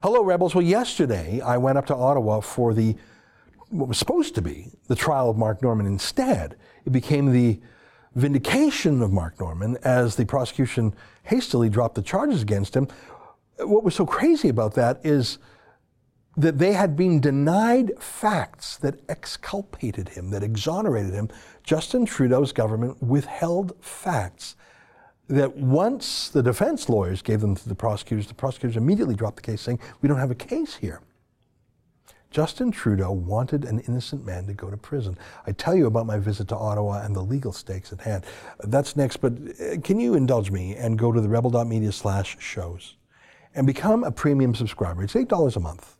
Hello, Rebels. Well, yesterday I went up to Ottawa for the what was supposed to be the trial of Mark Norman. Instead, it became the vindication of Mark Norman as the prosecution hastily dropped the charges against him. What was so crazy about that is that they had been denied facts that exculpated him, that exonerated him. Justin Trudeau's government withheld facts that once the defense lawyers gave them to the prosecutors, the prosecutors immediately dropped the case saying, We don't have a case here. Justin Trudeau wanted an innocent man to go to prison. I tell you about my visit to Ottawa and the legal stakes at hand. That's next, but uh, can you indulge me and go to the rebel.media slash shows and become a premium subscriber? It's $8 a month.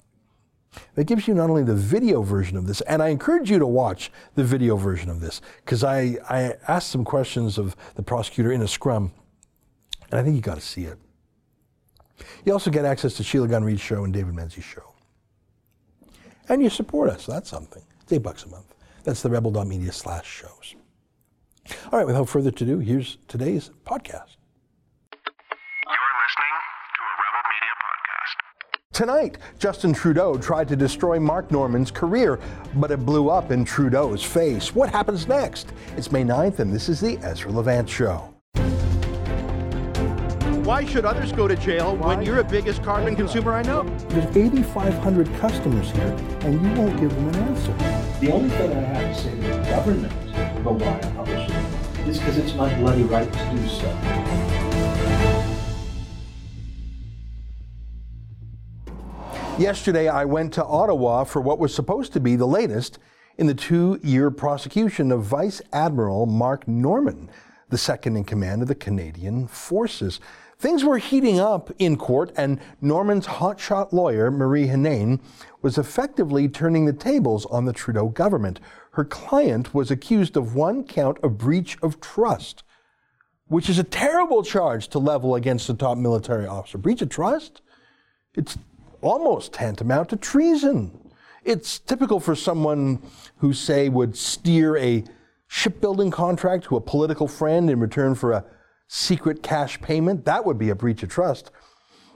That gives you not only the video version of this, and I encourage you to watch the video version of this because I, I asked some questions of the prosecutor in a scrum, and I think you got to see it. You also get access to Sheila Gunn Reid's show and David Menzies' show and you support us. That's something. It's eight bucks a month. That's the rebel.media slash shows. All right, without further ado, here's today's podcast. You're listening to a Rebel Media podcast. Tonight, Justin Trudeau tried to destroy Mark Norman's career, but it blew up in Trudeau's face. What happens next? It's May 9th, and this is the Ezra Levant Show. Why should others go to jail when you're the biggest carbon consumer I know? There's 8,500 customers here, and you won't give them an answer. The only thing I have to say to the government about why I publish it is because it's my bloody right to do so. Yesterday, I went to Ottawa for what was supposed to be the latest in the two year prosecution of Vice Admiral Mark Norman, the second in command of the Canadian Forces. Things were heating up in court, and Norman's hotshot lawyer, Marie Henein, was effectively turning the tables on the Trudeau government. Her client was accused of one count of breach of trust, which is a terrible charge to level against a top military officer. Breach of trust? It's almost tantamount to treason. It's typical for someone who, say, would steer a shipbuilding contract to a political friend in return for a secret cash payment. That would be a breach of trust.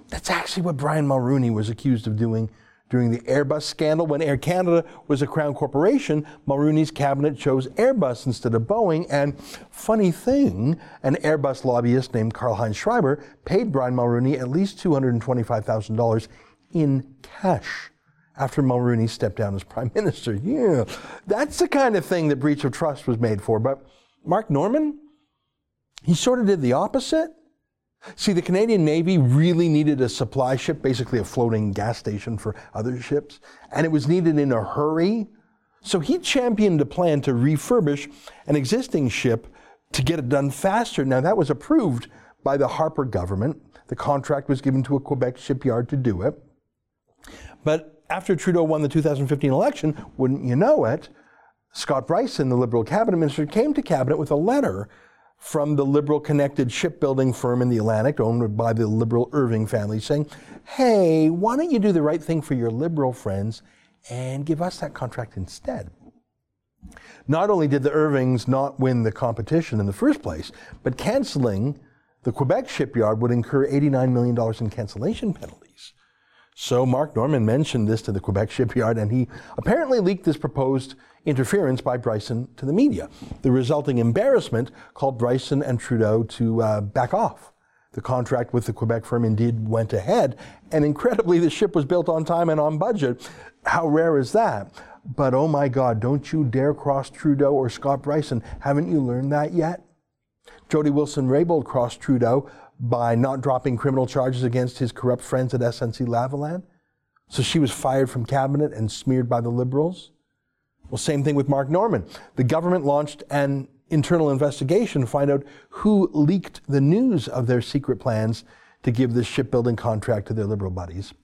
That's actually what Brian Mulroney was accused of doing during the Airbus scandal. When Air Canada was a crown corporation, Mulroney's cabinet chose Airbus instead of Boeing. And funny thing, an Airbus lobbyist named Karlheinz Schreiber paid Brian Mulroney at least $225,000 in cash after Mulroney stepped down as prime minister. Yeah, that's the kind of thing that breach of trust was made for. But Mark Norman, he sort of did the opposite. See, the Canadian Navy really needed a supply ship, basically a floating gas station for other ships, and it was needed in a hurry. So he championed a plan to refurbish an existing ship to get it done faster. Now, that was approved by the Harper government. The contract was given to a Quebec shipyard to do it. But after Trudeau won the 2015 election, wouldn't you know it, Scott Brison, the Liberal cabinet minister, came to cabinet with a letter from the liberal connected shipbuilding firm in the Atlantic, owned by the liberal Irving family, saying, Hey, why don't you do the right thing for your liberal friends and give us that contract instead? Not only did the Irvings not win the competition in the first place, but canceling the Quebec shipyard would incur $89 million in cancellation penalties. So Mark Norman mentioned this to the Quebec shipyard, and he apparently leaked this proposed interference by Brison to the media. The resulting embarrassment called Brison and Trudeau to uh, back off. The contract with the Quebec firm indeed went ahead, and incredibly, the ship was built on time and on budget. How rare is that? But oh my God, don't you dare cross Trudeau or Scott Brison. Haven't you learned that yet? Jody Wilson Raybould crossed Trudeau by not dropping criminal charges against his corrupt friends at SNC Lavalin. So she was fired from cabinet and smeared by the Liberals. Well, same thing with Mark Norman. The government launched an internal investigation to find out who leaked the news of their secret plans to give this shipbuilding contract to their Liberal buddies.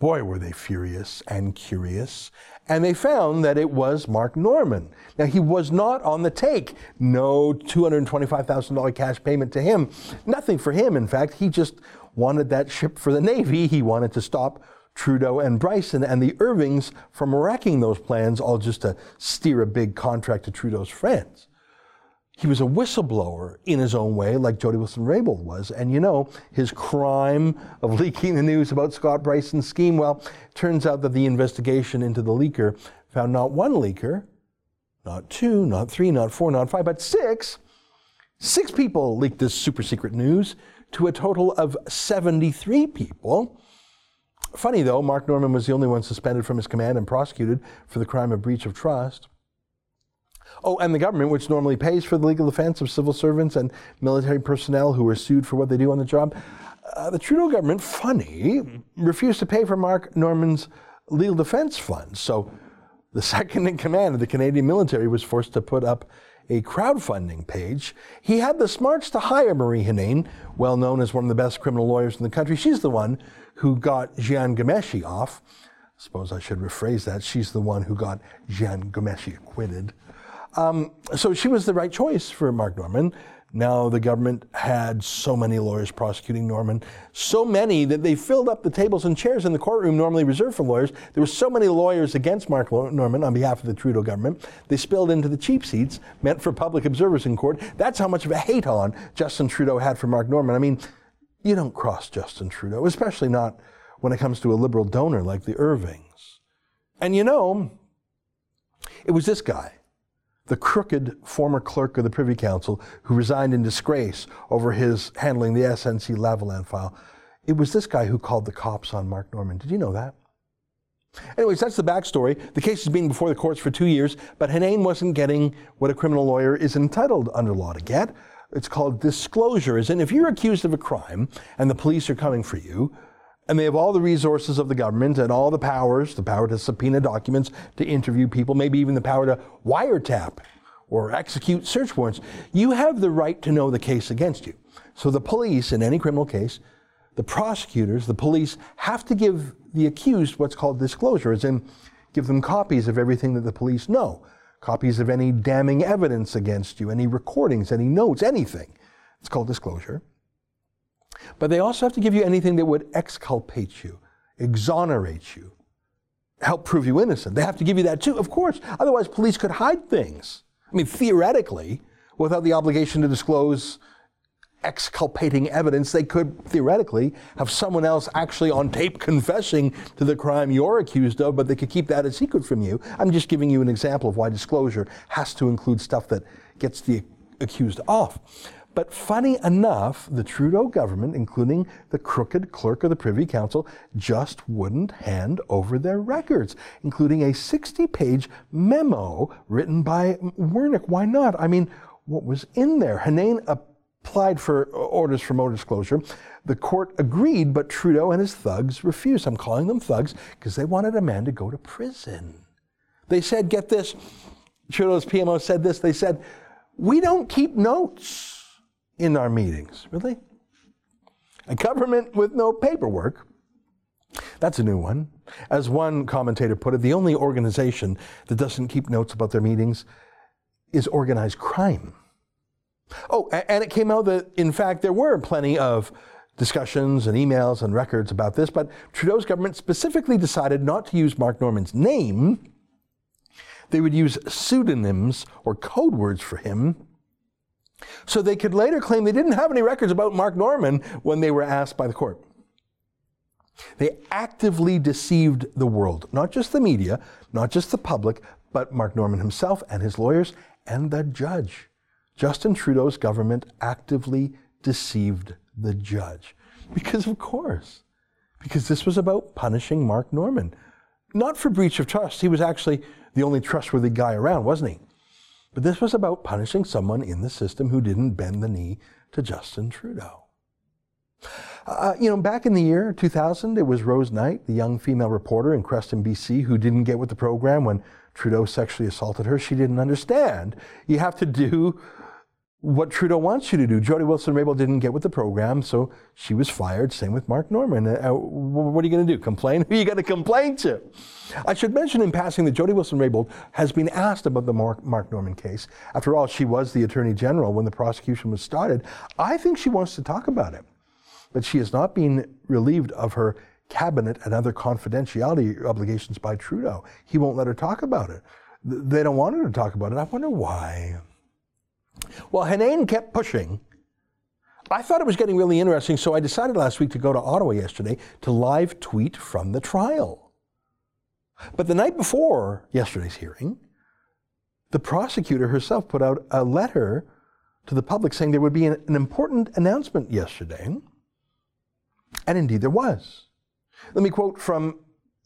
Boy, were they furious and curious. And they found that it was Mark Norman. Now, he was not on the take. No $225,000 cash payment to him. Nothing for him, in fact. He just wanted that ship for the Navy. He wanted to stop Trudeau and Brison and the Irvings from wrecking those plans, all just to steer a big contract to Trudeau's friends. he was a whistleblower in his own way, like Jody Wilson-Raybould was. And you know, his crime of leaking the news about Scott Brison's scheme, well, turns out that the investigation into the leaker found not one leaker, not two, not three, not four, not five, but six. Six people leaked this super secret news to a total of 73 people. Funny though, Mark Norman was the only one suspended from his command and prosecuted for the crime of breach of trust. Oh, and the government, which normally pays for the legal defense of civil servants and military personnel who are sued for what they do on the job, uh, the Trudeau government, funny, refused to pay for Mark Norman's legal defense funds. So the second in command of the Canadian military was forced to put up a crowdfunding page. He had the smarts to hire Marie Henein, well known as one of the best criminal lawyers in the country. She's the one who got Jian Ghomeshi off. I suppose I should rephrase that. She's the one who got Jian Ghomeshi acquitted. Um, so she was the right choice for Mark Norman. Now the government had so many lawyers prosecuting Norman, so many that they filled up the tables and chairs in the courtroom normally reserved for lawyers. There were so many lawyers against Mark Norman on behalf of the Trudeau government, they spilled into the cheap seats meant for public observers in court. That's how much of a hate on Justin Trudeau had for Mark Norman. I mean, you don't cross Justin Trudeau, especially not when it comes to a liberal donor like the Irvings. And you know, it was this guy the crooked former clerk of the Privy Council who resigned in disgrace over his handling the SNC Lavalin file. It was this guy who called the cops on Mark Norman. Did you know that? Anyways, that's the backstory. The case has been before the courts for two years, but Henein wasn't getting what a criminal lawyer is entitled under law to get. It's called disclosure. As in, if you're accused of a crime and the police are coming for you, and they have all the resources of the government and all the powers the power to subpoena documents, to interview people, maybe even the power to wiretap or execute search warrants. You have the right to know the case against you. So the police, in any criminal case, the prosecutors, the police have to give the accused what's called disclosure, as in give them copies of everything that the police know, copies of any damning evidence against you, any recordings, any notes, anything. It's called disclosure. But they also have to give you anything that would exculpate you, exonerate you, help prove you innocent. They have to give you that too, of course. Otherwise, police could hide things. I mean, theoretically, without the obligation to disclose exculpating evidence, they could theoretically have someone else actually on tape confessing to the crime you're accused of, but they could keep that a secret from you. I'm just giving you an example of why disclosure has to include stuff that gets the accused off. But funny enough, the Trudeau government, including the crooked clerk of the Privy Council, just wouldn't hand over their records, including a 60 page memo written by Wernick. Why not? I mean, what was in there? Henein applied for orders for more disclosure. The court agreed, but Trudeau and his thugs refused. I'm calling them thugs because they wanted a man to go to prison. They said, get this, Trudeau's PMO said this, they said, we don't keep notes in our meetings. Really? A government with no paperwork. That's a new one. As one commentator put it, the only organization that doesn't keep notes about their meetings is organized crime. Oh, and it came out that, in fact, there were plenty of discussions and emails and records about this, but Trudeau's government specifically decided not to use Mark Norman's name. They would use pseudonyms or code words for him so they could later claim they didn't have any records about Mark Norman when they were asked by the court. They actively deceived the world, not just the media, not just the public, but Mark Norman himself and his lawyers and the judge. Justin Trudeau's government actively deceived the judge. Because, of course, because this was about punishing Mark Norman. Not for breach of trust. He was actually the only trustworthy guy around, wasn't he? But this was about punishing someone in the system who didn't bend the knee to Justin Trudeau. Uh, you know, back in the year 2000, it was Rose Knight, the young female reporter in Creston, BC, who didn't get with the program when Trudeau sexually assaulted her. She didn't understand. You have to do what Trudeau wants you to do. Jody Wilson-Raybould didn't get with the program, so she was fired. Same with Mark Norman. Uh, what are you going to do? Complain? Who are you going to complain to? I should mention in passing that Jody Wilson-Raybould has been asked about the Mark Norman case. After all, she was the Attorney General when the prosecution was started. I think she wants to talk about it, but she has not been relieved of her cabinet and other confidentiality obligations by Trudeau. He won't let her talk about it. They don't want her to talk about it. I wonder why. Well, Henein kept pushing. I thought it was getting really interesting, so I decided last week to go to Ottawa yesterday to live tweet from the trial. But the night before yesterday's hearing, the prosecutor herself put out a letter to the public saying there would be an, an important announcement yesterday. And indeed there was. Let me quote from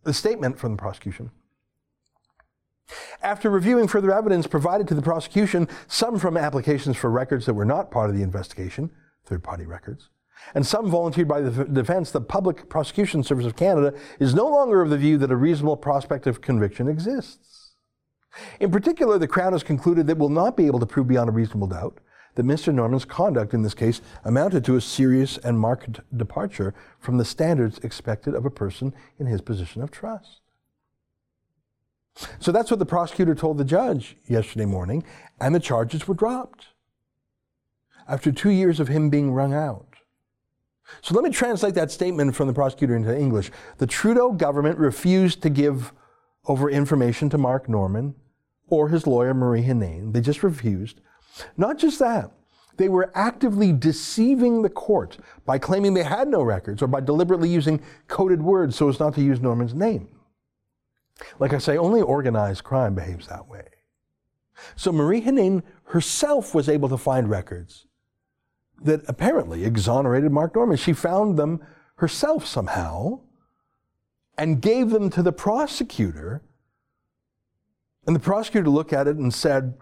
the statement from the prosecution. After reviewing further evidence provided to the prosecution, some from applications for records that were not part of the investigation, third party records, and some volunteered by the defense, the Public Prosecution Service of Canada is no longer of the view that a reasonable prospect of conviction exists. In particular, the Crown has concluded that will not be able to prove beyond a reasonable doubt that Mr. Norman's conduct in this case amounted to a serious and marked departure from the standards expected of a person in his position of trust. So that's what the prosecutor told the judge yesterday morning, and the charges were dropped after two years of him being wrung out. So let me translate that statement from the prosecutor into English. The Trudeau government refused to give over information to Mark Norman or his lawyer Marie Henein. They just refused. Not just that, they were actively deceiving the court by claiming they had no records or by deliberately using coded words so as not to use Norman's name. Like I say, only organized crime behaves that way. So Marie Henein herself was able to find records that apparently exonerated Mark Norman. She found them herself somehow and gave them to the prosecutor. And the prosecutor looked at it and said,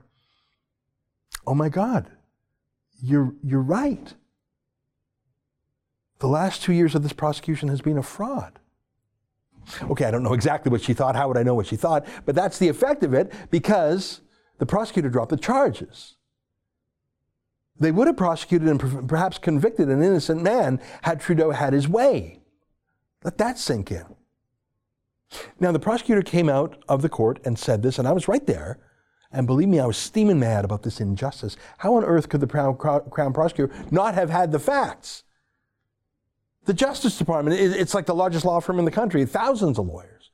Oh my God, you're, you're right. The last two years of this prosecution has been a fraud. Okay, I don't know exactly what she thought. How would I know what she thought? But that's the effect of it because the prosecutor dropped the charges. They would have prosecuted and perhaps convicted an innocent man had Trudeau had his way. Let that sink in. Now, the prosecutor came out of the court and said this, and I was right there. And believe me, I was steaming mad about this injustice. How on earth could the Crown, Crown prosecutor not have had the facts? The Justice Department, it's like the largest law firm in the country, thousands of lawyers.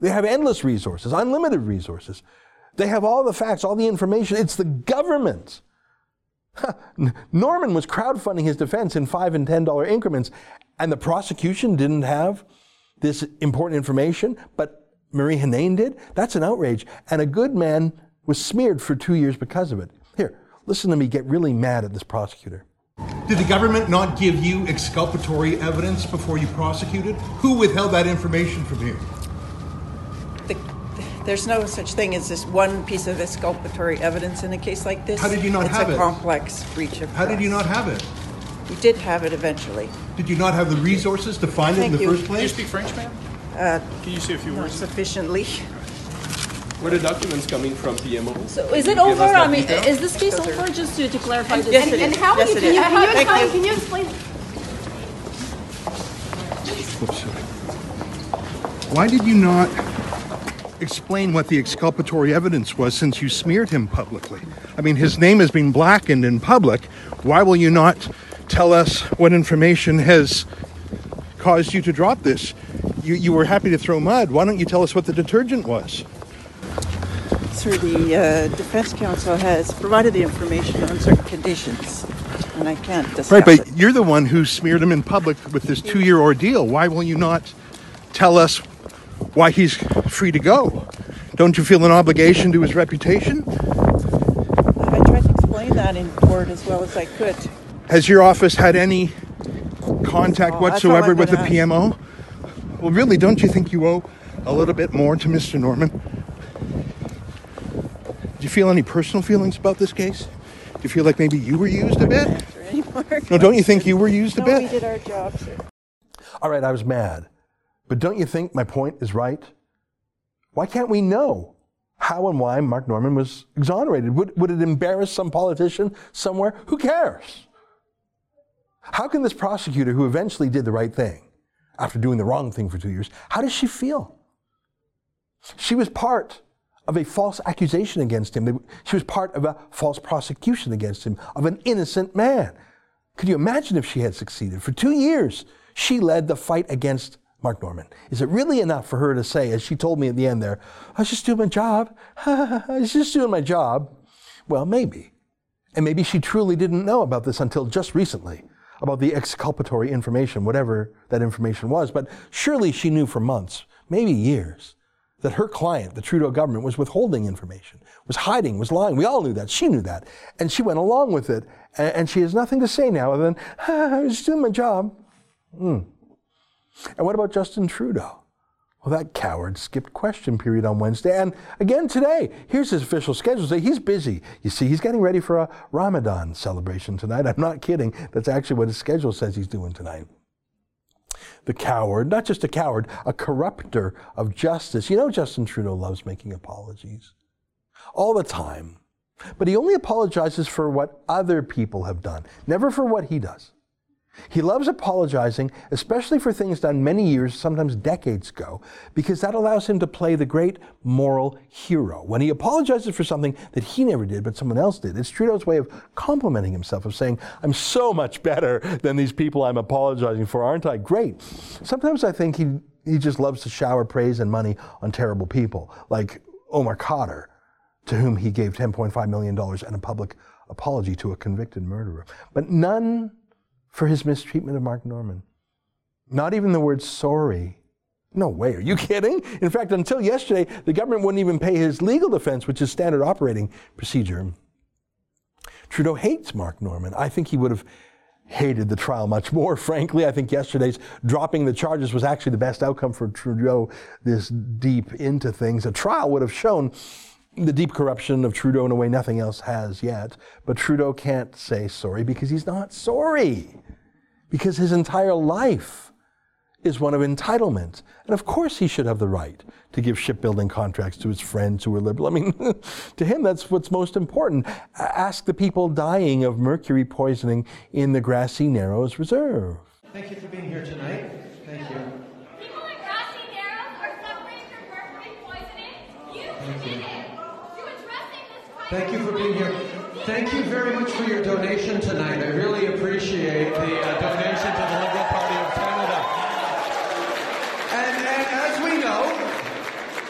They have endless resources, unlimited resources. They have all the facts, all the information. It's the government. Norman was crowdfunding his defense in five and ten dollar increments, and the prosecution didn't have this important information, but Marie Henein did. That's an outrage. And a good man was smeared for two years because of it. Here, listen to me get really mad at this prosecutor. Did the government not give you exculpatory evidence before you prosecuted? Who withheld that information from you? The, there's no such thing as this one piece of exculpatory evidence in a case like this. How did you not it's have it? It's a it? complex breach of How did you not have it? We did have it eventually. Did you not have the resources to find it in the you. first Can you place? speak French, ma'am? Uh, Can you say a few not words? sufficiently. Where the documents coming from PMO? So is it Can you give over? I mean, detail? is this case over? Just to, to clarify this. Yes, and, it and how Yes, you, can you, is. how you explain, you. can you explain? Why did you not explain what the exculpatory evidence was since you smeared him publicly? I mean, his name has been blackened in public. Why will you not tell us what information has caused you to drop this? You, you were happy to throw mud. Why don't you tell us what the detergent was? Sir, the uh, defense counsel has provided the information on certain conditions, and I can't discuss Right, but it. you're the one who smeared him in public with this two year ordeal. Why will you not tell us why he's free to go? Don't you feel an obligation to his reputation? I tried to explain that in court as well as I could. Has your office had any contact Oh, whatsoever with the been PMO? Well, really, don't you think you owe a little bit more to Mr. Norman? Do you feel any personal feelings about this case? Do you feel like maybe you were used a bit? Answer any more No, don't you think you were used a No, bit? we did our job, sir. All right, I was mad. But don't you think my point is right? Why can't we know how and why Mark Norman was exonerated? Would, would it embarrass some politician somewhere? Who cares? How can this prosecutor who eventually did the right thing after doing the wrong thing for two years, how does she feel? She was part of a false accusation against him. She was part of a false prosecution against him of an innocent man. Could you imagine if she had succeeded? For two years, she led the fight against Mark Norman. Is it really enough for her to say, as she told me at the end there, I was just doing my job. I was just doing my job? Well, maybe. And maybe she truly didn't know about this until just recently, about the exculpatory information, whatever that information was. But surely she knew for months, maybe years, that her client, the Trudeau government, was withholding information, was hiding, was lying. We all knew that. She knew that. And she went along with it. And, and she has nothing to say now other than, I was doing my job. Hmm. And what about Justin Trudeau? Well, that coward skipped question period on Wednesday. And again today, here's his official schedule. Say he's busy. You see, he's getting ready for a Ramadan celebration tonight. I'm not kidding. That's actually what his schedule says he's doing tonight. The coward, not just a coward, a corrupter of justice. You know, Justin Trudeau loves making apologies all the time. But he only apologizes for what other people have done, never for what he does. He loves apologizing, especially for things done many years, sometimes decades ago, because that allows him to play the great moral hero. When he apologizes for something that he never did, but someone else did, it's Trudeau's way of complimenting himself, of saying, I'm so much better than these people I'm apologizing for, aren't I? Great. Sometimes I think he, he just loves to shower praise and money on terrible people, like Omar Khadr, to whom he gave $10.5 million and a public apology to a convicted murderer. But none for his mistreatment of Mark Norman. Not even the word sorry. No way, are you kidding? In fact, until yesterday, the government wouldn't even pay his legal defense, which is standard operating procedure. Trudeau hates Mark Norman. I think he would have hated the trial much more, frankly. I think yesterday's dropping the charges was actually the best outcome for Trudeau this deep into things. A trial would have shown the deep corruption of Trudeau in a way nothing else has yet. But Trudeau can't say sorry because he's not sorry. Because his entire life is one of entitlement. And of course, he should have the right to give shipbuilding contracts to his friends who are liberal. I mean, to him, that's what's most important. Ask the people dying of mercury poisoning in the Grassy Narrows Reserve. Thank you for being here tonight. Thank you. People in Grassy Narrows are suffering from mercury poisoning. You Thank you. did it. To addressing this crisis. Thank you for being here. Thank you very much for your donation tonight. I really appreciate the uh, donation to the Liberal Party of Canada. And, and as we know,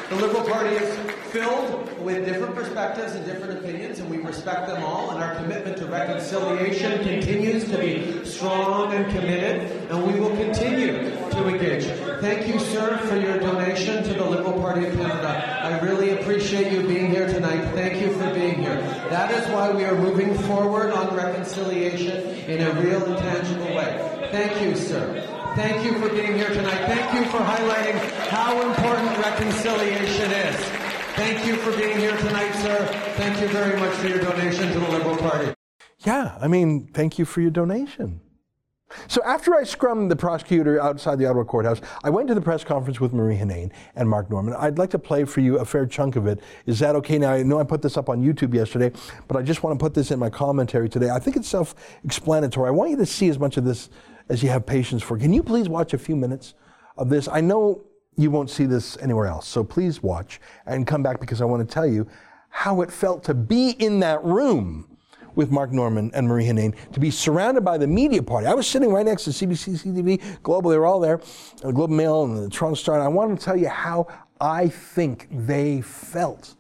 the Liberal Party is filled with different perspectives and different opinions, and we respect them all. And our commitment to reconciliation continues to be strong and committed, and we will continue to engage. Thank you, sir, for your donation to the Liberal Party of Canada. I really appreciate you being here tonight. Thank you for being here. That is why we are moving forward on reconciliation in a real and tangible way. Thank you, sir. Thank you for being here tonight. Thank you for highlighting how important reconciliation is. Thank you for being here tonight, sir. Thank you very much for your donation to the Liberal Party. Yeah, I mean, thank you for your donation. So after I scrummed the prosecutor outside the Ottawa courthouse, I went to the press conference with Marie Henein and Mark Norman. I'd like to play for you a fair chunk of it. Is that okay? Now, I know I put this up on YouTube yesterday, but I just want to put this in my commentary today. I think it's self-explanatory. I want you to see as much of this as you have patience for. Can you please watch a few minutes of this? I know you won't see this anywhere else, so please watch and come back because I want to tell you how it felt to be in that room with Mark Norman and Marie Henein to be surrounded by the media party. I was sitting right next to CBC, CTV, Global, they were all there, the Globe Mail and the Toronto Star, and I wanted to tell you how I think they felt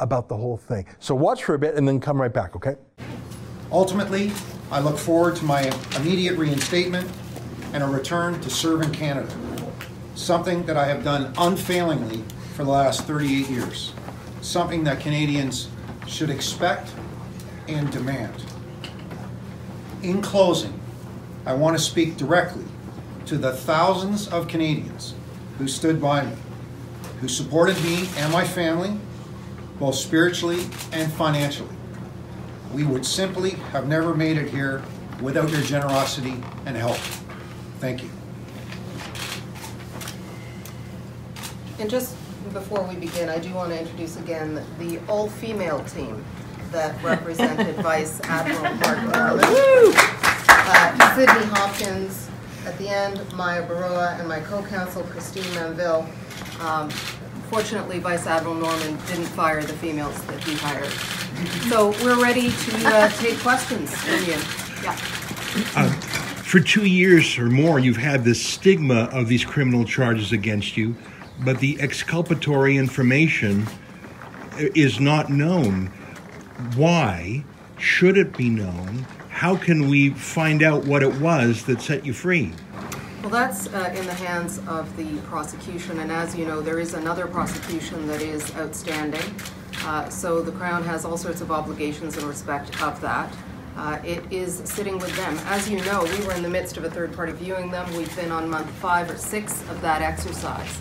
about the whole thing. So watch for a bit and then come right back, okay? Ultimately, I look forward to my immediate reinstatement and a return to serve in Canada, something that I have done unfailingly for the last 38 years, something that Canadians should expect and demand. In closing, I want to speak directly to the thousands of Canadians who stood by me, who supported me and my family, both spiritually and financially. We would simply have never made it here without your generosity and help. Thank you. And just before we begin, I do want to introduce again the all-female team that represented Vice Admiral Mark. Uh, Sydney Hopkins, at the end, Maya Baroa, and my co-counsel Christine Mainville. Um, Fortunately, Vice Admiral Norman didn't fire the females that he hired. So we're ready to uh, take questions from you. Yeah. Uh, for two years or more, you've had this stigma of these criminal charges against you, but the exculpatory information is not known. Why? Should it be known? How can we find out what it was that set you free? Well, that's uh, in the hands of the prosecution, and as you know, there is another prosecution that is outstanding. Uh, so the Crown has all sorts of obligations in respect of that. Uh, it is sitting with them. As you know, we were in the midst of a third party viewing them. We've been on month five or six of that exercise.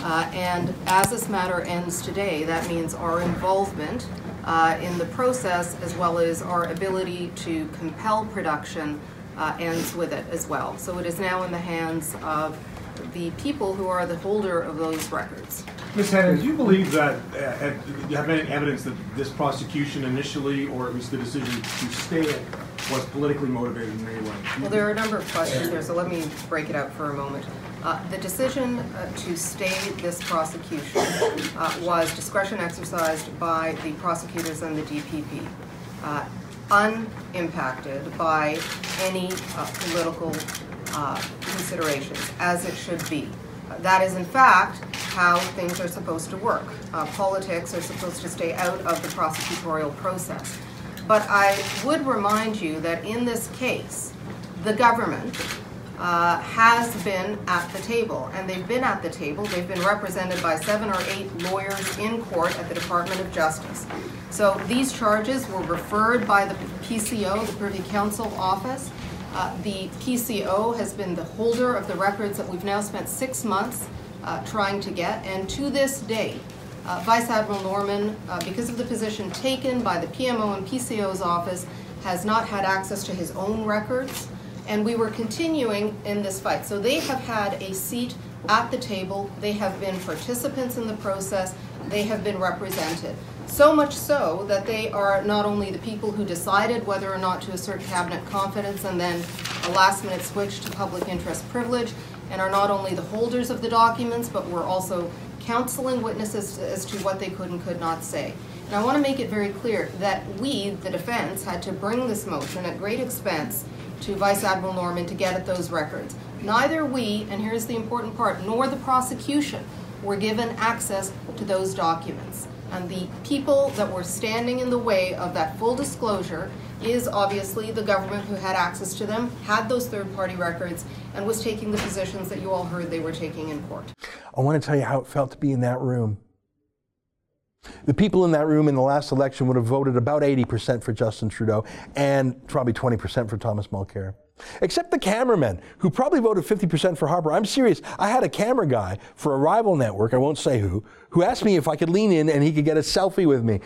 Uh, and as this matter ends today, that means our involvement uh, in the process as well as our ability to compel production uh, ends with it as well. So it is now in the hands of the people who are the holder of those records. Ms. Henein, do you believe that, uh, do you have any evidence that this prosecution initially, or at least the decision to stay it, was politically motivated in any way? Well, there are a number of questions there, so let me break it up for a moment. Uh, the decision uh, to stay this prosecution uh, was discretion exercised by the prosecutors and the DPP, uh, unimpacted by any uh, political uh, considerations, as it should be. That is, in fact, how things are supposed to work. politics are supposed to stay out of the prosecutorial process. But I would remind you that in this case, the government uh, has been at the table, and they've been at the table. They've been represented by seven or eight lawyers in court at the Department of Justice. So these charges were referred by the PCO, the Privy Council Office. Uh, the PCO has been the holder of the records that we've now spent six months uh, trying to get, and to this day, uh, Vice Admiral Norman, uh, because of the position taken by the PMO and PCO's office, has not had access to his own records and we were continuing in this fight. So they have had a seat at the table, they have been participants in the process, they have been represented. So much so that they are not only the people who decided whether or not to assert cabinet confidence and then a last minute switch to public interest privilege, and are not only the holders of the documents, but were also counseling witnesses as to what they could and could not say. And I want to make it very clear that we, the defense, had to bring this motion at great expense to Vice Admiral Norman to get at those records. Neither we, and here's the important part, nor the prosecution were given access to those documents. And the people that were standing in the way of that full disclosure is obviously the government who had access to them, had those third party records, and was taking the positions that you all heard they were taking in court. I want to tell you how it felt to be in that room. The people in that room in the last election would have voted about 80% for Justin Trudeau and probably 20% for Thomas Mulcair. Except the cameramen, who probably voted 50% for Harper. I'm serious. I had a camera guy for a rival network, I won't say who, who asked me if I could lean in and he could get a selfie with me.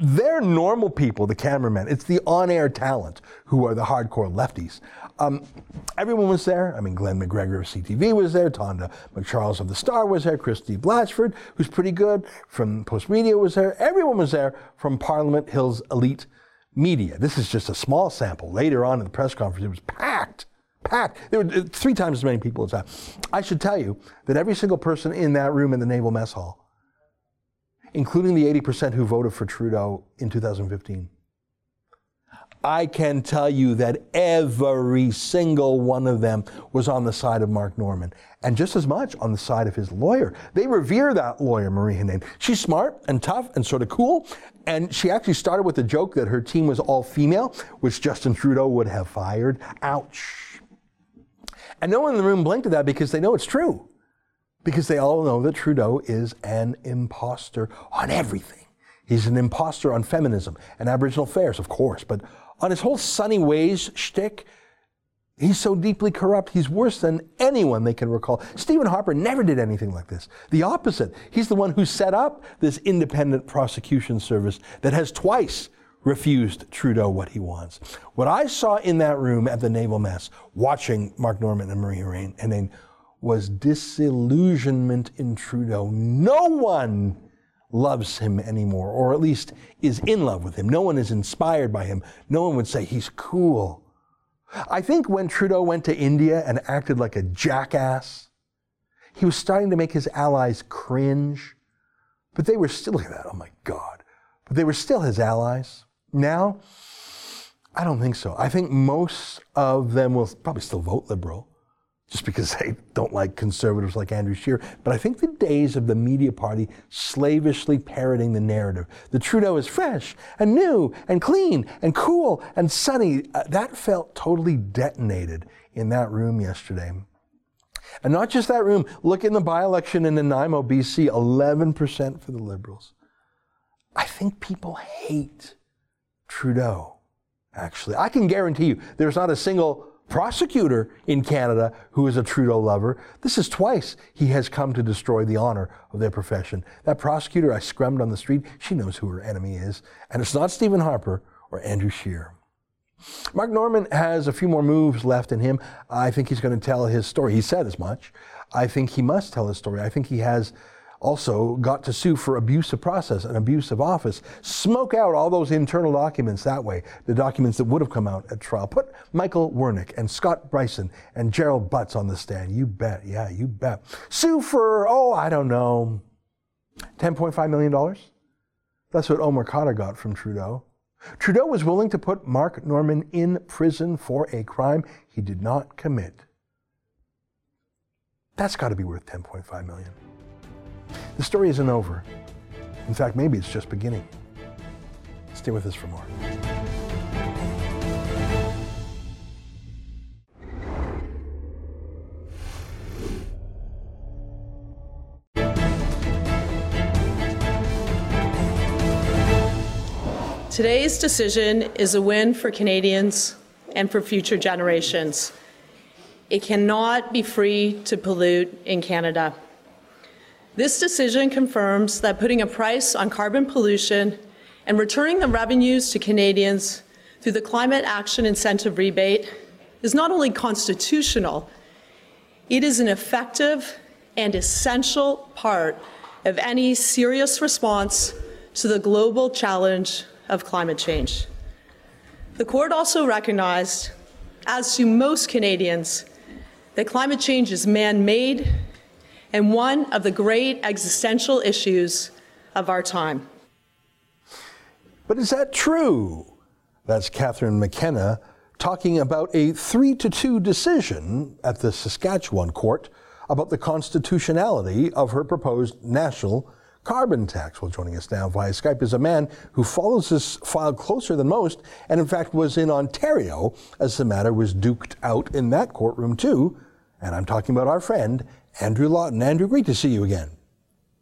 They're normal people, the cameramen. It's the on air talent who are the hardcore lefties. Um, everyone was there. I mean, Glen McGregor of CTV was there. Tonda McCharles of The Star was there. Christie Blatchford, who's pretty good, from Postmedia was there. Everyone was there from Parliament Hill's elite media. This is just a small sample. Later on in the press conference, it was packed. Packed. There were uh, three times as many people as that. I should tell you that every single person in that room in the Naval Mess Hall including the 80% who voted for Trudeau in 2015. I can tell you that every single one of them was on the side of Mark Norman, and just as much on the side of his lawyer. They revere that lawyer, Marie Henein. She's smart and tough and sort of cool, and she actually started with a joke that her team was all female, which Justin Trudeau would have fired. Ouch. And no one in the room blinked at that because they know it's true because they all know that Trudeau is an impostor on everything. He's an impostor on feminism and Aboriginal affairs, of course, but on his whole sunny ways shtick, he's so deeply corrupt, he's worse than anyone they can recall. Stephen Harper never did anything like this. The opposite. He's the one who set up this independent prosecution service that has twice refused Trudeau what he wants. What I saw in that room at the Naval Mess, watching Mark Norman and Marie Henein, was disillusionment in Trudeau. No one loves him anymore, or at least is in love with him. No one is inspired by him. No one would say he's cool. I think when Trudeau went to India and acted like a jackass, he was starting to make his allies cringe. But they were still like that. Oh my God. But they were still his allies. Now, I don't think so. I think most of them will probably still vote liberal just because they don't like conservatives like Andrew Scheer. But I think the days of the media party slavishly parroting the narrative that Trudeau is fresh and new and clean and cool and sunny, uh, that felt totally detonated in that room yesterday. And not just that room, look in the by election in Nanaimo, BC, 11% for the Liberals. I think people hate Trudeau, actually. I can guarantee you there's not a single prosecutor in Canada who is a Trudeau lover. This is twice he has come to destroy the honor of their profession. That prosecutor I scrummed on the street, she knows who her enemy is. And it's not Stephen Harper or Andrew Scheer. Mark Norman has a few more moves left in him. I think he's going to tell his story. He said as much. I think he must tell his story. I think he has also got to sue for abuse of process and abuse of office. Smoke out all those internal documents that way, the documents that would have come out at trial. Put Michael Wernick and Scott Brison and Gerald Butts on the stand. You bet. Yeah, you bet. Sue for, oh, I don't know, $10.5 million? That's what Omar Khadr got from Trudeau. Trudeau was willing to put Mark Norman in prison for a crime he did not commit. That's got to be worth 10.5 million. The story isn't over. In fact, maybe it's just beginning. Stay with us for more. Today's decision is a win for Canadians and for future generations. It cannot be free to pollute in Canada. This decision confirms that putting a price on carbon pollution and returning the revenues to Canadians through the Climate Action Incentive Rebate is not only constitutional, it is an effective and essential part of any serious response to the global challenge of climate change. The court also recognized, as do most Canadians, that climate change is man made and one of the great existential issues of our time. But is that true? That's Catherine McKenna talking about a 3 to 2 decision at the Saskatchewan court about the constitutionality of her proposed national carbon tax. Well, joining us now via Skype is a man who follows this file closer than most, and in fact was in Ontario as the matter was duked out in that courtroom, too. And I'm talking about our friend, Andrew Lawton. Andrew, great to see you again.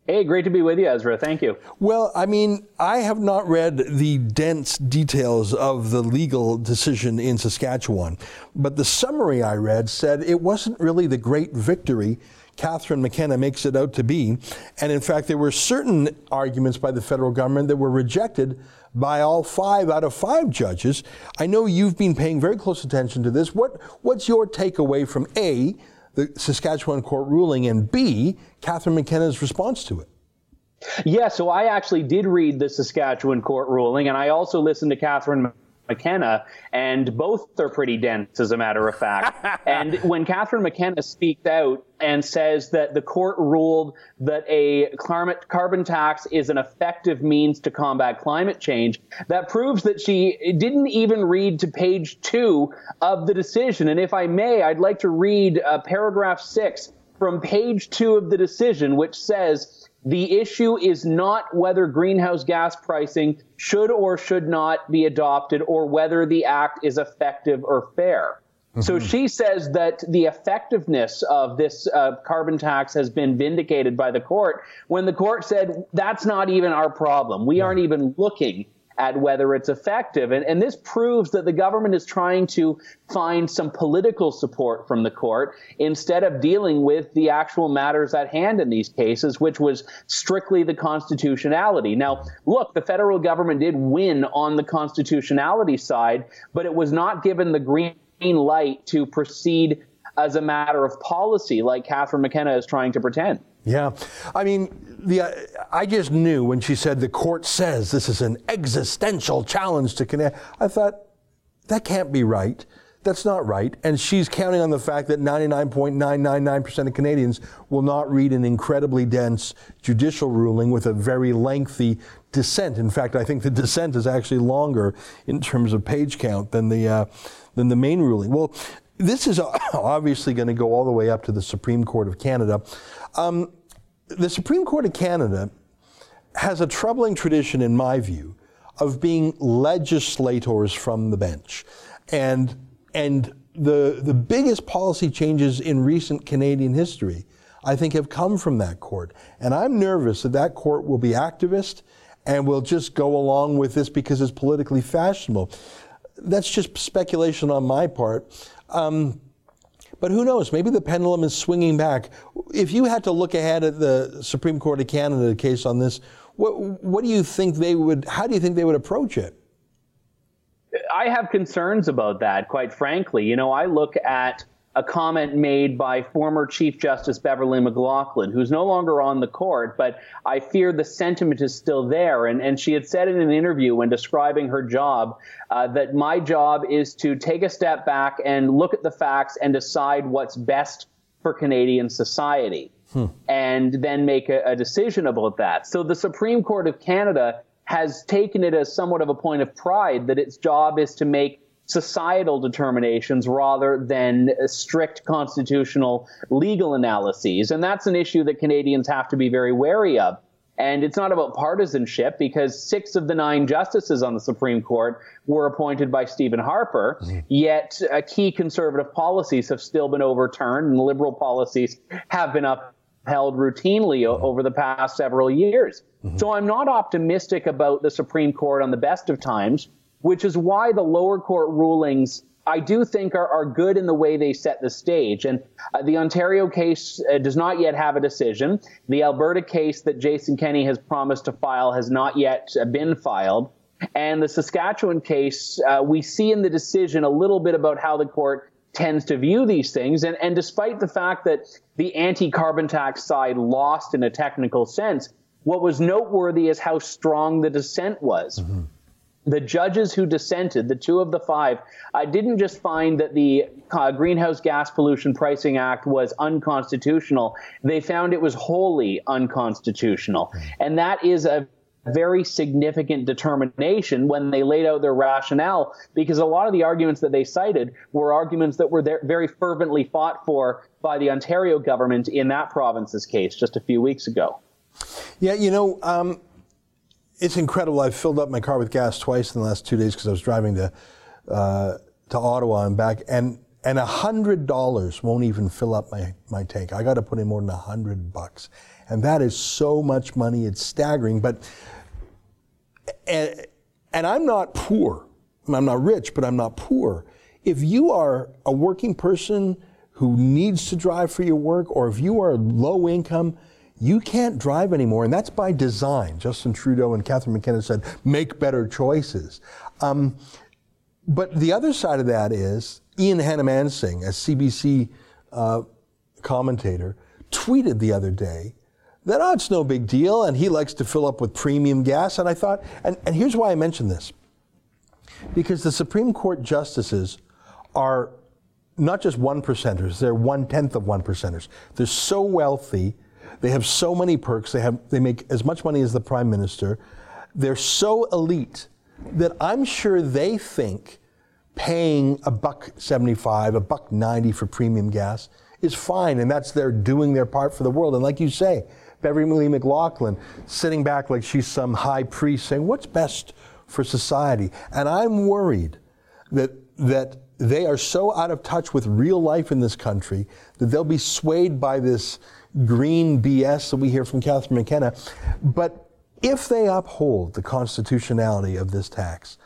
Hey, great to be with you, Ezra. Thank you. Well, I mean, I have not read the dense details of the legal decision in Saskatchewan, but the summary I read said it wasn't really the great victory Catherine McKenna makes it out to be. And in fact, there were certain arguments by the federal government that were rejected by all five out of five judges. I know you've been paying very close attention to this. What, what's your takeaway from A, the Saskatchewan court ruling, and B, Catherine McKenna's response to it? Yeah, so I actually did read the Saskatchewan court ruling, and I also listened to Catherine McKenna, and both are pretty dense, as a matter of fact. and when Catherine McKenna speaks out and says that the court ruled that a climate, carbon tax is an effective means to combat climate change, that proves that she didn't even read to page two of the decision. And if I may, I'd like to read uh, paragraph six from page two of the decision, which says, the issue is not whether greenhouse gas pricing should or should not be adopted or whether the act is effective or fair. Mm-hmm. So she says that the effectiveness of this uh, carbon tax has been vindicated by the court when the court said that's not even our problem. We aren't even looking at whether it's effective. And, and this proves that the government is trying to find some political support from the court instead of dealing with the actual matters at hand in these cases, which was strictly the constitutionality. Now, look, the federal government did win on the constitutionality side, but it was not given the green light to proceed as a matter of policy like Catherine McKenna is trying to pretend. Yeah. I mean, the, uh, I just knew when she said the court says this is an existential challenge to Canada. I thought, that can't be right. That's not right. And she's counting on the fact that 99.999% of Canadians will not read an incredibly dense judicial ruling with a very lengthy dissent. In fact, I think the dissent is actually longer in terms of page count than the, uh, than the main ruling. Well, this is obviously going to go all the way up to the Supreme Court of Canada. Um, the Supreme Court of Canada has a troubling tradition, in my view, of being legislators from the bench. And, and the, the biggest policy changes in recent Canadian history, I think, have come from that court. And I'm nervous that that court will be activist and will just go along with this because it's politically fashionable. That's just speculation on my part. Um, but who knows? Maybe the pendulum is swinging back. If you had to look ahead at the Supreme Court of Canada case on this, what, what do you think they would, how do you think they would approach it? I have concerns about that, quite frankly. You know, I look at a comment made by former Chief Justice Beverley McLachlin, who's no longer on the court, but I fear the sentiment is still there. And, and she had said in an interview when describing her job uh, that my job is to take a step back and look at the facts and decide what's best for Canadian society. Hmm. And then make a, a decision about that. So the Supreme Court of Canada has taken it as somewhat of a point of pride that its job is to make societal determinations rather than strict constitutional legal analyses. And that's an issue that Canadians have to be very wary of. And it's not about partisanship because six of the nine justices on the Supreme Court were appointed by Stephen Harper, mm-hmm. yet uh, key conservative policies have still been overturned and liberal policies have been upheld routinely mm-hmm. over the past several years. Mm-hmm. So I'm not optimistic about the Supreme Court on the best of times which is why the lower court rulings I do think are, are good in the way they set the stage. And uh, the Ontario case uh, does not yet have a decision. The Alberta case that Jason Kenney has promised to file has not yet uh, been filed. And the Saskatchewan case, uh, we see in the decision a little bit about how the court tends to view these things. And, and despite the fact that the anti carbon tax side lost in a technical sense, what was noteworthy is how strong the dissent was. Mm-hmm the judges who dissented, the two of the five, uh, didn't just find that the uh, Greenhouse Gas Pollution Pricing Act was unconstitutional. They found it was wholly unconstitutional. And that is a very significant determination when they laid out their rationale, because a lot of the arguments that they cited were arguments that were very fervently fought for by the Ontario government in that province's case just a few weeks ago. Yeah, you know, um, it's incredible. I've filled up my car with gas twice in the last two days because I was driving to uh, to Ottawa and back, and and a hundred dollars won't even fill up my my tank. I got to put in more than a hundred bucks, and that is so much money. It's staggering. But and and I'm not poor. I'm not rich, but I'm not poor. If you are a working person who needs to drive for your work, or if you are low income you can't drive anymore, and that's by design. Justin Trudeau and Catherine McKenna said, make better choices. Um, but the other side of that is Ian Hanomansing, a CBC uh, commentator, tweeted the other day that oh, it's no big deal, and he likes to fill up with premium gas. And I thought, and, and here's why I mention this because the Supreme Court justices are not just one percenters, they're one tenth of one percenters. They're so wealthy they have so many perks. They have they make as much money as the prime minister. They're so elite that I'm sure they think paying a buck 75, a buck 90 for premium gas is fine and that's their doing their part for the world. And like you say, Beverley McLachlin sitting back like she's some high priest saying, "What's best for society?" And I'm worried that that they are so out of touch with real life in this country that they'll be swayed by this green BS that we hear from Catherine McKenna. But if they uphold the constitutionality of this tax,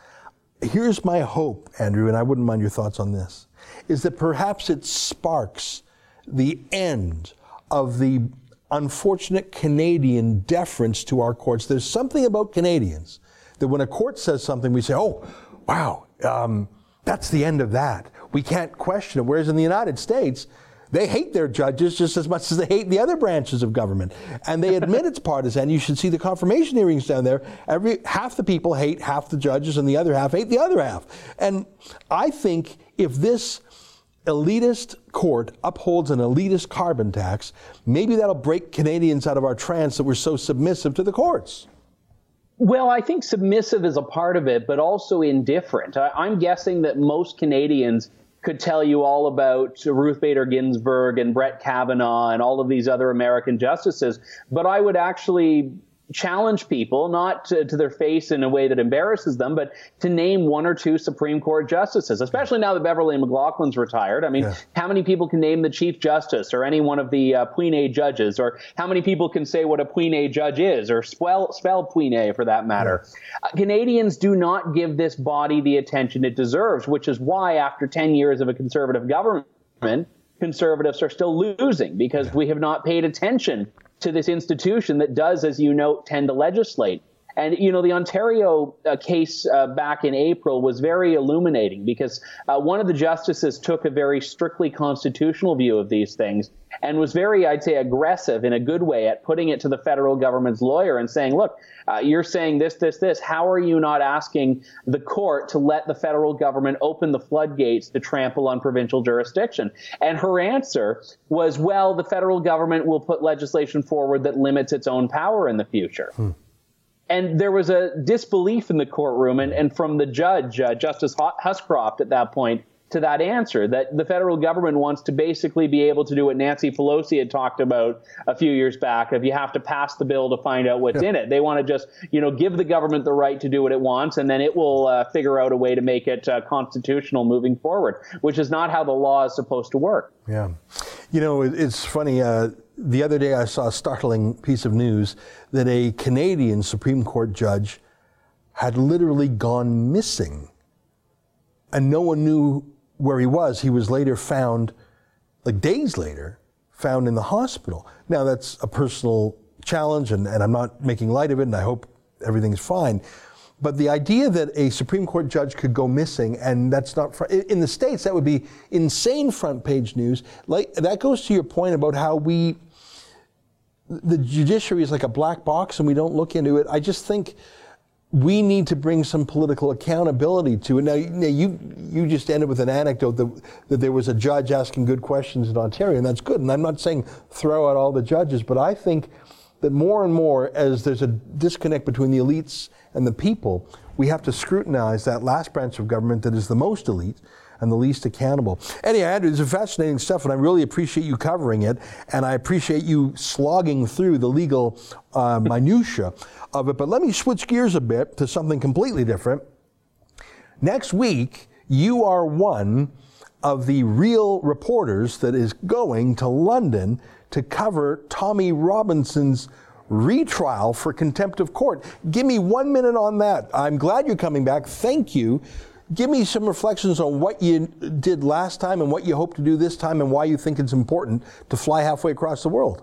here's my hope, Andrew, and I wouldn't mind your thoughts on this, is that perhaps it sparks the end of the unfortunate Canadian deference to our courts. There's something about Canadians that when a court says something, we say, oh, wow, um, that's the end of that. We can't question it. Whereas in the United States, they hate their judges just as much as they hate the other branches of government. And they admit it's partisan. You should see the confirmation hearings down there. Every half the people hate half the judges and the other half hate the other half. And I think if this elitist court upholds an elitist carbon tax, maybe that'll break Canadians out of our trance that we're so submissive to the courts. Well, I think submissive is a part of it, but also indifferent. I, am guessing that most Canadians could tell you all about Ruth Bader Ginsburg and Brett Kavanaugh and all of these other American justices, but I would actually challenge people, not to, to, their face in a way that embarrasses them, but to name one or two Supreme Court justices, especially now that Beverley McLachlin's retired. I mean, yeah. how many people can name the Chief Justice or any one of the uh, Puisne judges, or how many people can say what a Puisne judge is, or spell, spell Puisne for that matter? Yeah. Uh, Canadians do not give this body the attention it deserves, which is why, after 10 years of a conservative government, conservatives are still losing because we have not paid attention to this institution that does, as you know, tend to legislate. And, you know, the Ontario uh, case uh, back in April was very illuminating because uh, one of the justices took a very strictly constitutional view of these things and was very, I'd say, aggressive in a good way at putting it to the federal government's lawyer and saying, look, uh, you're saying this, this, this. How are you not asking the court to let the federal government open the floodgates to trample on provincial jurisdiction? And her answer was, well, the federal government will put legislation forward that limits its own power in the future. Hmm and there was a disbelief in the courtroom and, and from the judge, uh, Justice Huscroft, at that point, to that answer that the federal government wants to basically be able to do what Nancy Pelosi had talked about a few years back of you have to pass the bill to find out what's yeah. in it. They want to just, you know, give the government the right to do what it wants and then it will uh, figure out a way to make it uh, constitutional moving forward, which is not how the law is supposed to work. Yeah. You know, it's funny. Uh, the other day I saw a startling piece of news that a Canadian Supreme Court judge had literally gone missing and no one knew where he was, he was later found, like days later, found in the hospital. Now, that's a personal challenge, and, and I'm not making light of it, and I hope everything's fine. But the idea that a Supreme Court judge could go missing, and that's not fr- in the states, that would be insane front page news. Like that goes to your point about how we, the judiciary is like a black box, and we don't look into it. I just think we need to bring some political accountability to it. Now, now you you just ended with an anecdote that, that there was a judge asking good questions in Ontario, and that's good. And I'm not saying throw out all the judges, but I think that more and more, as there's a disconnect between the elites and the people, we have to scrutinize that last branch of government that is the most elite and the least accountable. Anyway, Andrew, this is fascinating stuff, and I really appreciate you covering it, and I appreciate you slogging through the legal uh, minutia of it. But let me switch gears a bit to something completely different. Next week, you are one of the real reporters that is going to London to cover Tommy Robinson's retrial for contempt of court. Give me one minute on that. I'm glad you're coming back. Thank you give me some reflections on what you did last time and what you hope to do this time and why you think it's important to fly halfway across the world.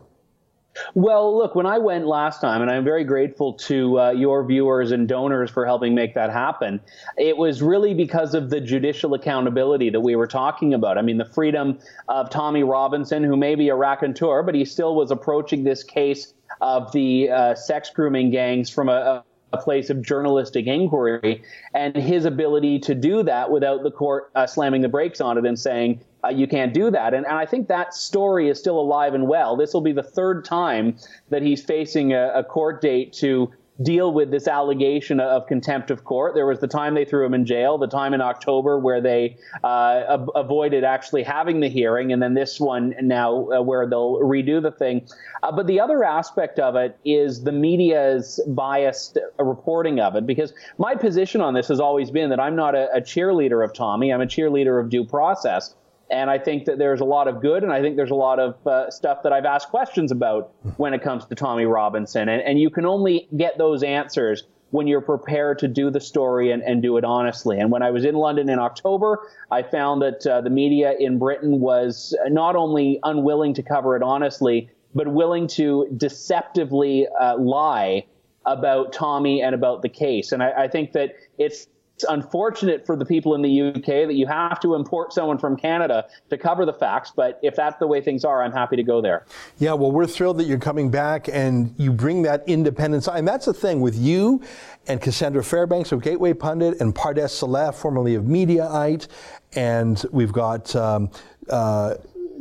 Well, look, when I went last time, and I'm very grateful to uh, your viewers and donors for helping make that happen, it was really because of the judicial accountability that we were talking about. I mean, the freedom of Tommy Robinson, who may be a raconteur, but he still was approaching this case of the uh, sex grooming gangs from a, a place of journalistic inquiry and his ability to do that without the court uh, slamming the brakes on it and saying uh, you can't do that. And, and i think that story is still alive and well. This will be the third time that he's facing a, a court date to deal with this allegation of contempt of court. There was the time they threw him in jail, the time in October where they uh, avoided actually having the hearing, and then this one now uh, where they'll redo the thing. Uh, but the other aspect of it is the media's biased reporting of it, because my position on this has always been that I'm not a, a cheerleader of Tommy, I'm a cheerleader of due process. And I think that there's a lot of good, and I think there's a lot of uh, stuff that I've asked questions about when it comes to Tommy Robinson. And, and you can only get those answers when you're prepared to do the story and, and do it honestly. And when I was in London in October, I found that uh, the media in Britain was not only unwilling to cover it honestly, but willing to deceptively uh, lie about Tommy and about the case. And I, I think that it's it's unfortunate for the people in the UK that you have to import someone from Canada to cover the facts, but if that's the way things are, I'm happy to go there. Yeah, well, we're thrilled that you're coming back and you bring that independence. And that's the thing with you and Cassandra Fairbanks of Gateway Pundit and Pardes Seleh, formerly of Mediaite, and we've got um, uh,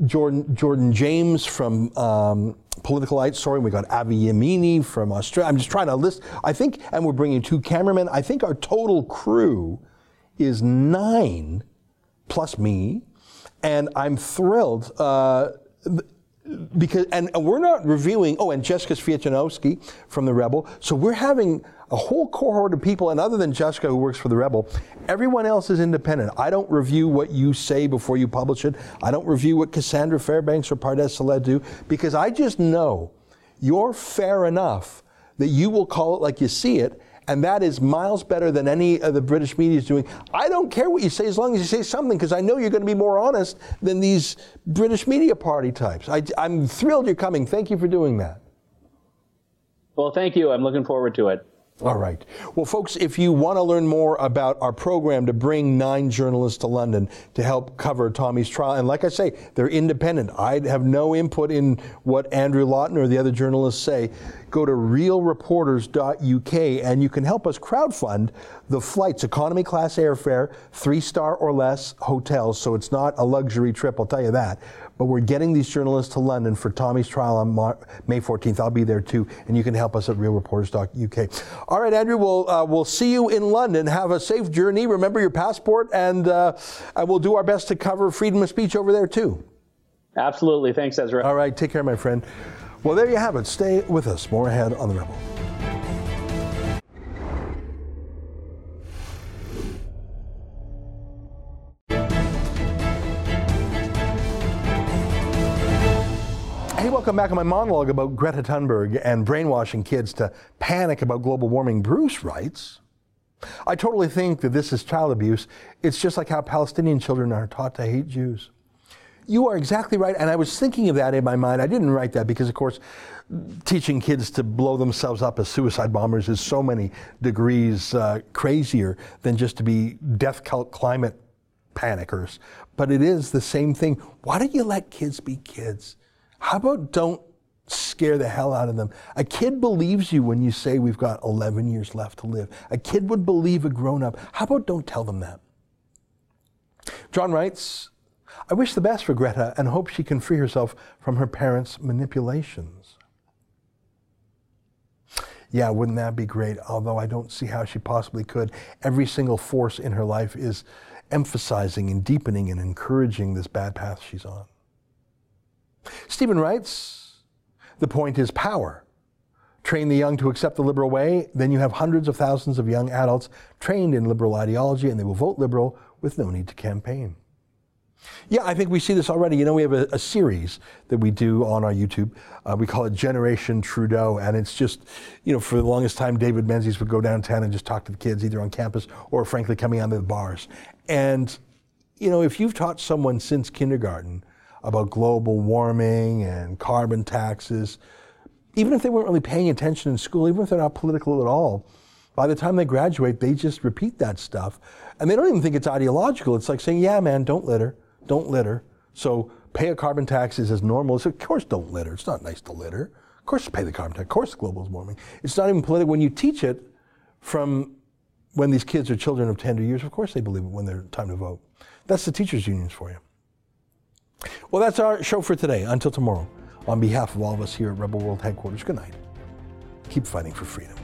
Jordan, Jordan James from. Um, Politicalite story. We got Avi Yamini from Australia. I'm just trying to list. I think, and we're bringing two cameramen. I think our total crew is nine, plus me, and I'm thrilled. Uh, because and we're not reviewing oh and jessica swietoniowski from the rebel. So we're having a whole cohort of people and other than jessica who works for the rebel everyone else is independent. I don't review what you say before you publish it. I don't review what cassandra fairbanks or pardes seleh do because i just know you're fair enough that you will call it like you see it and that is miles better than any of the British media is doing. I don't care what you say as long as you say something, because I know you're going to be more honest than these British media party types. I, I'm thrilled you're coming. Thank you for doing that. Well, thank you. I'm looking forward to it. All right. Well, folks, if you want to learn more about our program to bring nine journalists to London to help cover Tommy's trial, and like I say, they're independent. I have no input in what Andrew Lawton or the other journalists say. Go to realreporters.uk and you can help us crowdfund the flights, economy class airfare, three star or less hotels. So it's not a luxury trip, I'll tell you that. But we're getting these journalists to London for Tommy's trial on May 14th. I'll be there too, and you can help us at realreporters.uk. All right, Andrew, we'll, uh, we'll see you in London. Have a safe journey. Remember your passport, and, uh, and we'll do our best to cover freedom of speech over there too. Absolutely. Thanks, Ezra. All right, take care, my friend. Well, there you have it. Stay with us. More ahead on The Rebel. Hey, welcome back on my monologue about Greta Thunberg and brainwashing kids to panic about global warming. Bruce writes, I totally think that this is child abuse. It's just like how Palestinian children are taught to hate Jews. You are exactly right. And I was thinking of that in my mind. I didn't write that because, of course, teaching kids to blow themselves up as suicide bombers is so many degrees uh, crazier than just to be death cult climate panickers. But it is the same thing. Why don't you let kids be kids? How about don't scare the hell out of them? A kid believes you when you say we've got 11 years left to live. A kid would believe a grown up. How about don't tell them that? John writes, I wish the best for Greta and hope she can free herself from her parents' manipulations. Yeah, wouldn't that be great? Although I don't see how she possibly could. Every single force in her life is emphasizing and deepening and encouraging this bad path she's on. Stephen writes, the point is power. Train the young to accept the liberal way, then you have hundreds of thousands of young adults trained in liberal ideology and they will vote liberal with no need to campaign. Yeah, I think we see this already. You know, we have a, a series that we do on our YouTube. Uh, we call it Generation Trudeau, and it's just, you know, for the longest time, David Menzies would go downtown and just talk to the kids, either on campus or, frankly, coming out of the bars. And, you know, if you've taught someone since kindergarten about global warming and carbon taxes, even if they weren't really paying attention in school, even if they're not political at all, by the time they graduate, they just repeat that stuff. And they don't even think it's ideological. It's like saying, yeah, man, don't litter, don't litter. So pay a carbon tax is as normal. So of course, don't litter. It's not nice to litter. Of course, pay the carbon tax. Of course, global warming. It's not even political. When you teach it from when these kids are children of tender years, of course they believe it when they're time to vote. That's the teachers' unions for you. Well, that's our show for today. Until tomorrow, on behalf of all of us here at Rebel World Headquarters, good night. Keep fighting for freedom.